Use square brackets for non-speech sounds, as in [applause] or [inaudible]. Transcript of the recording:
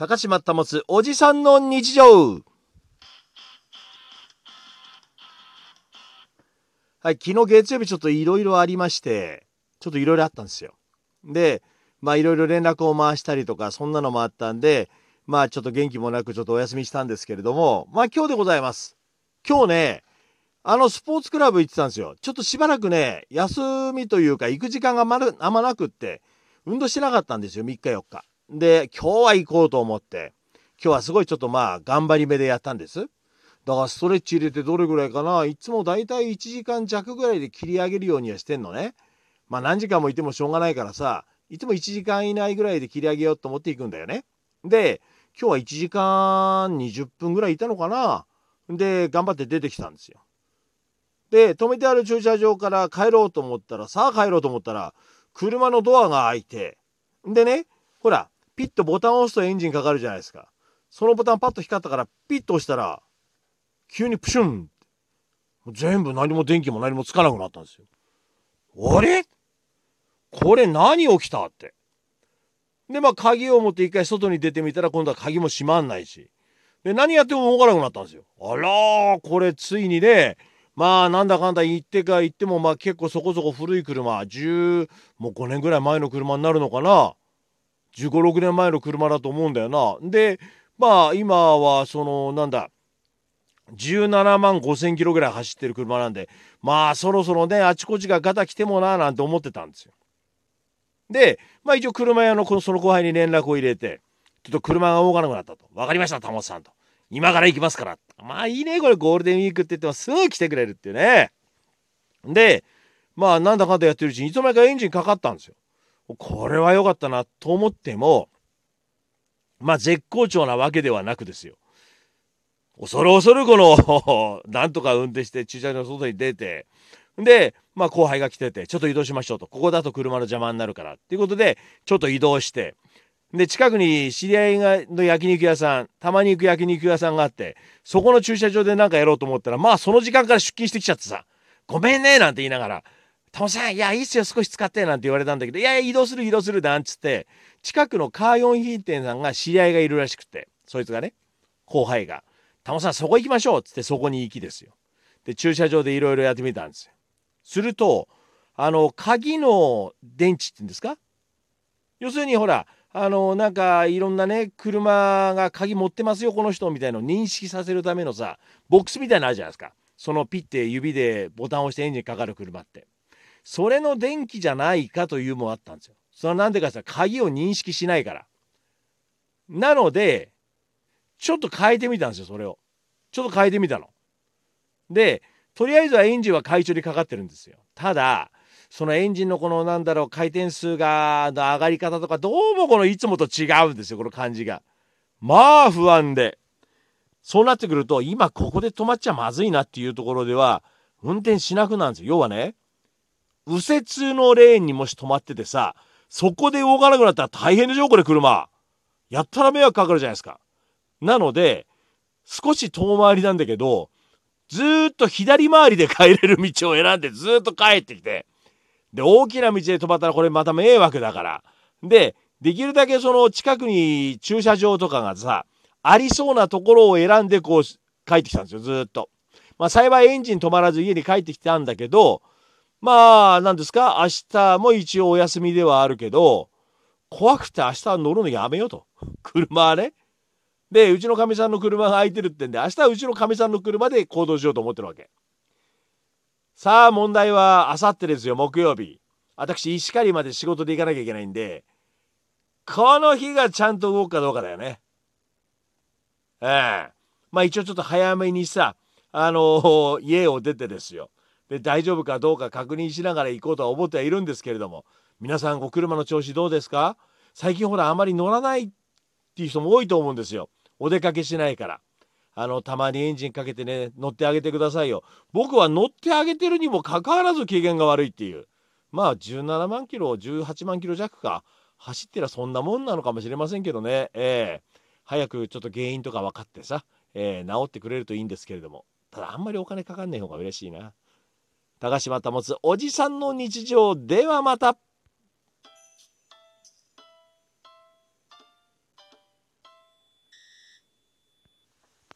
高島保つおじさんの日常はい、昨日月曜日ちょっといろいろありまして、ちょっといろいろあったんですよ。で、まあいろいろ連絡を回したりとか、そんなのもあったんで、まあちょっと元気もなくちょっとお休みしたんですけれども、まあ今日でございます。今日ね、あのスポーツクラブ行ってたんですよ。ちょっとしばらくね、休みというか行く時間がまるあんまなくって、運動してなかったんですよ、3日4日。で、今日は行こうと思って、今日はすごいちょっとまあ頑張り目でやったんです。だからストレッチ入れてどれぐらいかないつもだいたい1時間弱ぐらいで切り上げるようにはしてんのね。まあ何時間もいてもしょうがないからさ、いつも1時間以内ぐらいで切り上げようと思っていくんだよね。で、今日は1時間20分ぐらいいたのかな。で、頑張って出てきたんですよ。で、止めてある駐車場から帰ろうと思ったら、さあ帰ろうと思ったら、車のドアが開いて、でね、ほら、ピッとボタンを押すとエンジンかかるじゃないですか。そのボタンパッと光ったから、ピッと押したら、急にプシュンもう全部何も電気も何もつかなくなったんですよ。あれ？これ何起きたって。で、まあ鍵を持って一回外に出てみたら今度は鍵も閉まんないし。で、何やっても動かなくなったんですよ。あらー、これついにね、まあなんだかんだ言ってか言ってもまあ結構そこそこ古い車、10、もう5年ぐらい前の車になるのかな。15、6年前の車だと思うんだよな。で、まあ今はそのなんだ、17万5千キロぐらい走ってる車なんで、まあそろそろね、あちこちがガタ来てもな、なんて思ってたんですよ。で、まあ一応車屋のこのその後輩に連絡を入れて、ちょっと車が動かなくなったと。わかりました、タモさんと。今から行きますから。まあいいね、これゴールデンウィークって言ってもすぐ来てくれるっていうね。で、まあなんだかんだやってるうちにいつの間にかエンジンかかったんですよ。これは良かったなと思っても、まあ絶好調なわけではなくですよ。恐る恐るこの [laughs] なんとか運転して駐車場の外に出てでまあ後輩が来ててちょっと移動しましょうとここだと車の邪魔になるからっていうことでちょっと移動してで近くに知り合いがの焼肉屋さんたまに行く焼肉屋さんがあってそこの駐車場で何かやろうと思ったらまあその時間から出勤してきちゃってさ「ごめんね」なんて言いながら「タモさんいやいいっすよ。少し使って」なんて言われたんだけど「いやいや移動する移動する」なんつって。近くのカーヨン品店さんが知り合いがいるらしくて。そいつがね。後輩が。タモさんそこ行きましょうっつってそこに行きですよ。で駐車場でいろいろやってみたんですよ。するとあの鍵の電池って言うんですか？要するにほらあのなんかいろんなね車が鍵持ってますよこの人みたいのを認識させるためのさボックスみたいなのあるじゃないですか。そのピッて指でボタンを押してエンジンかかる車って。それの電気じゃないかというもあったんですよそれはなんでかって言ったら鍵を認識しないからなのでちょっと変えてみたんですよ、それを。ちょっと変えてみたの。で、とりあえずはエンジンは快調にかかってるんですよ。ただ、そのエンジンのこのなんだろう、回転数が、の上がり方とか、どうもこのいつもと違うんですよ、この感じが。まあ不安で。そうなってくると、今ここで止まっちゃまずいなっていうところでは、運転しなくなるんですよ。要はね、右折のレーンにもし止まっててさ、そこで動かなくなったら大変でしょ、これ車。やったら迷惑かかるじゃないですか。なので、少し遠回りなんだけど、ずーっと左回りで帰れる道を選んでずーっと帰ってきて、で、大きな道で止まったらこれまた迷惑だから。で、できるだけその近くに駐車場とかがさ、ありそうなところを選んでこう帰ってきたんですよ、ずーっと。まあ幸いエンジン止まらず家に帰ってきたんだけど、まあ、なんですか、明日も一応お休みではあるけど、怖くて明日乗るのやめようと。[laughs] 車はね。で、うちのかみさんの車が空いてるってんで、明日はうちのかみさんの車で行動しようと思ってるわけ。さあ、問題はあさってですよ、木曜日。私、石狩まで仕事で行かなきゃいけないんで、この日がちゃんと動くかどうかだよね。ええまあ一応ちょっと早めにさ、あの家を出てですよ。で、大丈夫かどうか確認しながら行こうとは思ってはいるんですけれども、皆さんお車の調子どうですか？最近ほらあまり乗らないっていう人も多いと思うんですよ。お出かけしないから。あの、たまにエンジンかけてね、乗ってあげてくださいよ。僕は乗ってあげてるにもかかわらず機嫌が悪いっていう。まあ、17万キロ、18万キロ弱か。走ってりゃそんなもんなのかもしれませんけどね。ええ早くちょっと原因とか分かってさ、ええ治ってくれるといいんですけれども。ただ、あんまりお金かかんない方が嬉しいな。高島保つおじさんの日常ではまた。